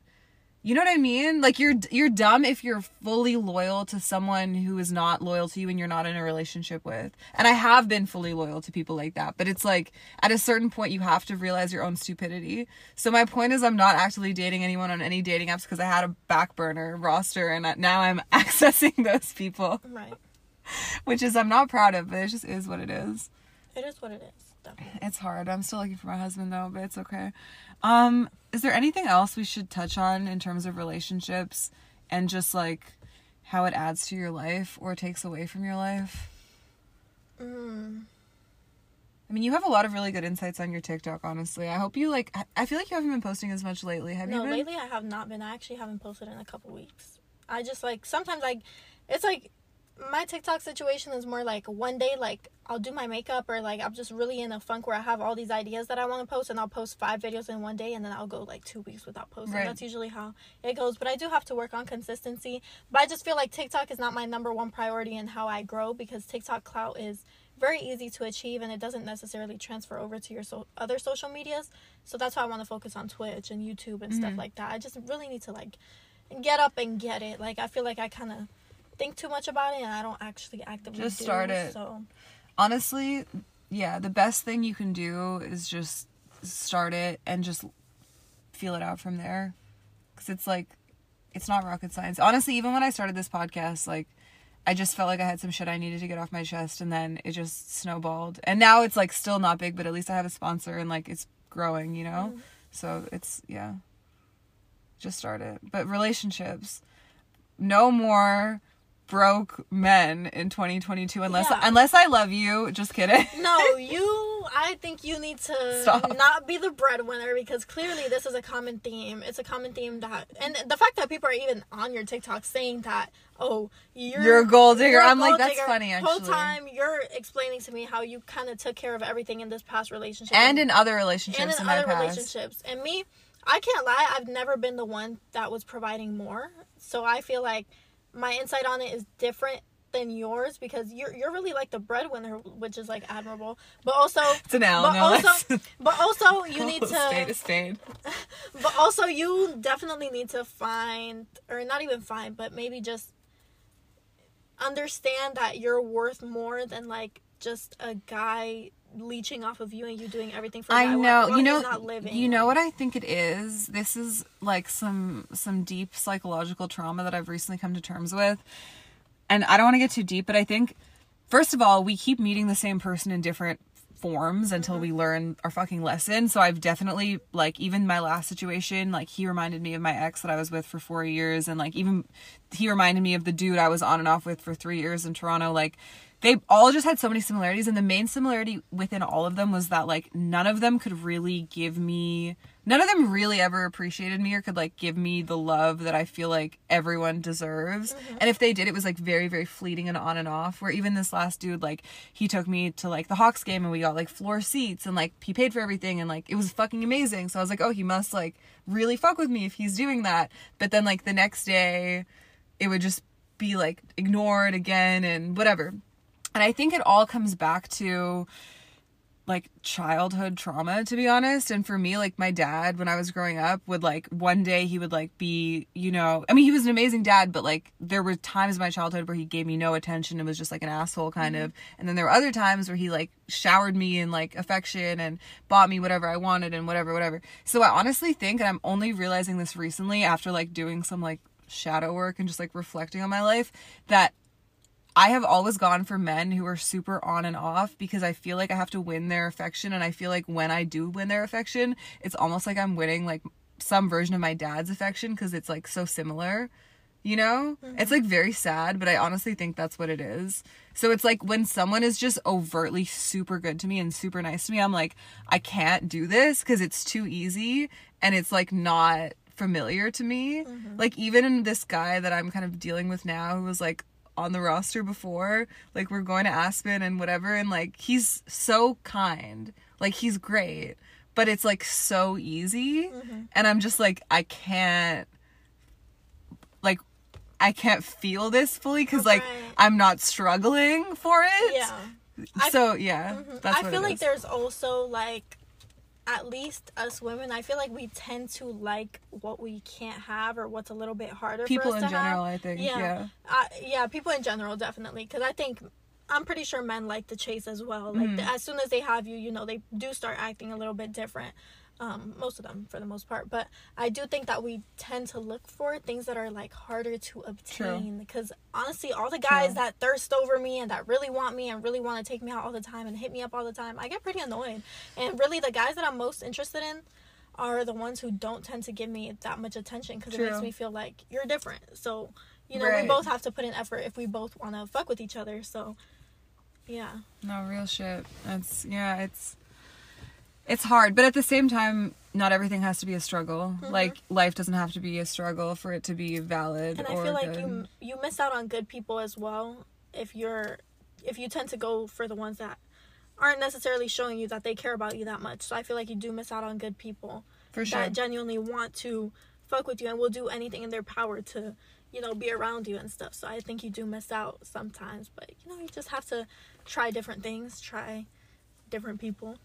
You know what I mean? Like you're you're dumb if you're fully loyal to someone who is not loyal to you and you're not in a relationship with. And I have been fully loyal to people like that, but it's like at a certain point you have to realize your own stupidity. So my point is I'm not actually dating anyone on any dating apps because I had a back burner roster and now I'm accessing those people, right. which is I'm not proud of, but it just is what it is. It is what it is. Definitely. It's hard. I'm still looking for my husband though, but it's okay. Um, is there anything else we should touch on in terms of relationships and just like how it adds to your life or takes away from your life? Mm. I mean, you have a lot of really good insights on your TikTok, honestly. I hope you like I- I feel like you haven't been posting as much lately. Have No, you been? lately I have not been. I actually haven't posted in a couple weeks. I just like sometimes like it's like my TikTok situation is more like one day like I'll do my makeup or like I'm just really in a funk where I have all these ideas that I want to post and I'll post five videos in one day and then I'll go like two weeks without posting. Right. That's usually how it goes. But I do have to work on consistency. But I just feel like TikTok is not my number one priority in how I grow because TikTok clout is very easy to achieve and it doesn't necessarily transfer over to your so- other social medias. So that's why I want to focus on Twitch and YouTube and stuff Mhm. like that. I just really need to like get up and get it. Like I feel like I kind of think too much about it and I don't actually actively Just do, start it. So honestly, yeah, the best thing you can do is just start it and just feel it out from there. Cuz it's like it's not rocket science. Honestly, even when I started this podcast, like I just felt like I had some shit I needed to get off my chest and then it just snowballed. And now it's like still not big, but at least I have a sponsor and like it's growing, you know? Mhm. So it's yeah. Just start it. But relationships no more broke men in 2022 unless Yeah. unless I love you. Just kidding. no, you. I think you need to Stop. not be the breadwinner because clearly this is a common theme. It's a common theme that, and the fact that people are even on your TikTok saying that, oh, you're You're a gold digger. you're I'm like gold that's digger. funny Whole actually. time you're explaining to me how you kind of took care of everything in this past relationship And in other and relationships in in my other past. relationships. And me, I can't lie, I've never been the one that was providing more. So I feel like my insight on it is different than yours because you're you're really like the breadwinner, which is like admirable. But also It's an L, but no also but also you need to is spade. but also you definitely need to find or not even find, but maybe just understand that you're worth more than like just a guy leeching off of you and you doing everything for I know. You know. you're not living. You know what I think it is. This is like some some deep psychological trauma that I've recently come to terms with, and I don't want to get too deep, but I think first of all we keep meeting the same person in different forms until mm-hmm. we learn our fucking lesson. So I've definitely like even my last situation, like he reminded me of my ex that I was with for 4 years and like even he reminded me of the dude I was on and off with for 3 years in Toronto like they all just had so many similarities and the main similarity within all of them was that like none of them could really give me none of them really ever appreciated me or could like give me the love that I feel like everyone deserves. Mm-hmm. And if they did, it was like very, very fleeting and on and off. Where even this last dude, like, he took me to like the Hawks game and we got like floor seats and like he paid for everything and like it was fucking amazing. So I was like, oh, he must like really fuck with me if he's doing that. But then like the next day, it would just be like ignored again and whatever. And I think it all comes back to like childhood trauma to be honest. And for me like my dad when i was growing up would like one day he would like be you know i mean he was an amazing dad but like there were times in my childhood where he gave me no attention and was just like an asshole kind mm-hmm. of. And then there were other times where he like showered me in like affection and bought me whatever i wanted and whatever whatever. So i honestly think and i'm only realizing this recently after like doing some like shadow work and just like reflecting on my life that I have always gone for men who are super on and off because I feel like I have to win their affection. And I feel like when I do win their affection, it's almost like I'm winning like some version of my dad's affection because it's like so similar. You know? Mm-hmm. It's like very sad, but I honestly think that's what it is. So it's like when someone is just overtly super good to me and super nice to me, I'm like, I can't do this because it's too easy and it's like not familiar to me. Mm-hmm. Like even in this guy that I'm kind of dealing with now who was like on the roster before. Like we're going to Aspen and whatever and like he's so kind. Like he's great. But it's like so easy and I'm just like I can't like I can't feel this fully cuz like I'm not struggling for it. Yeah. I- So yeah, Mhm. that's I feel like is. there's also like at least us women, I feel like we tend to like what we can't have or what's a little bit harder people for us in general, have. I think. Yeah. Yeah. Uh, yeah, people in general definitely because I think I'm pretty sure men like the chase as well. Like Mhm. the, as soon as they have you, you know, they do start acting a little bit different. Um, most of them for the most part, but I do think that we tend to look for things that are like harder to obtain. Because honestly, all the guys True. that thirst over me and that really want me and really want to take me out all the time and hit me up all the time, I get pretty annoyed. And really, the guys that I'm most interested in are the ones who don't tend to give me that much attention because it makes me feel like you're different. So, you know, Right. we both have to put in effort if we both want to fuck with each other. So, yeah. No, real shit. It's yeah, it's it's hard, but at the same time, not everything has to be a struggle. Mm-hmm. Like life doesn't have to be a struggle for it to be valid and I feel like good. you you miss out on good people as well if you're if you tend to go for the ones that aren't necessarily showing you that they care about you that much. So I feel like you do miss out on good people for sure. that genuinely want to fuck with you and will do anything in their power to you know be around you and stuff. So I think you do miss out sometimes, but you know you just have to try different things, try different people.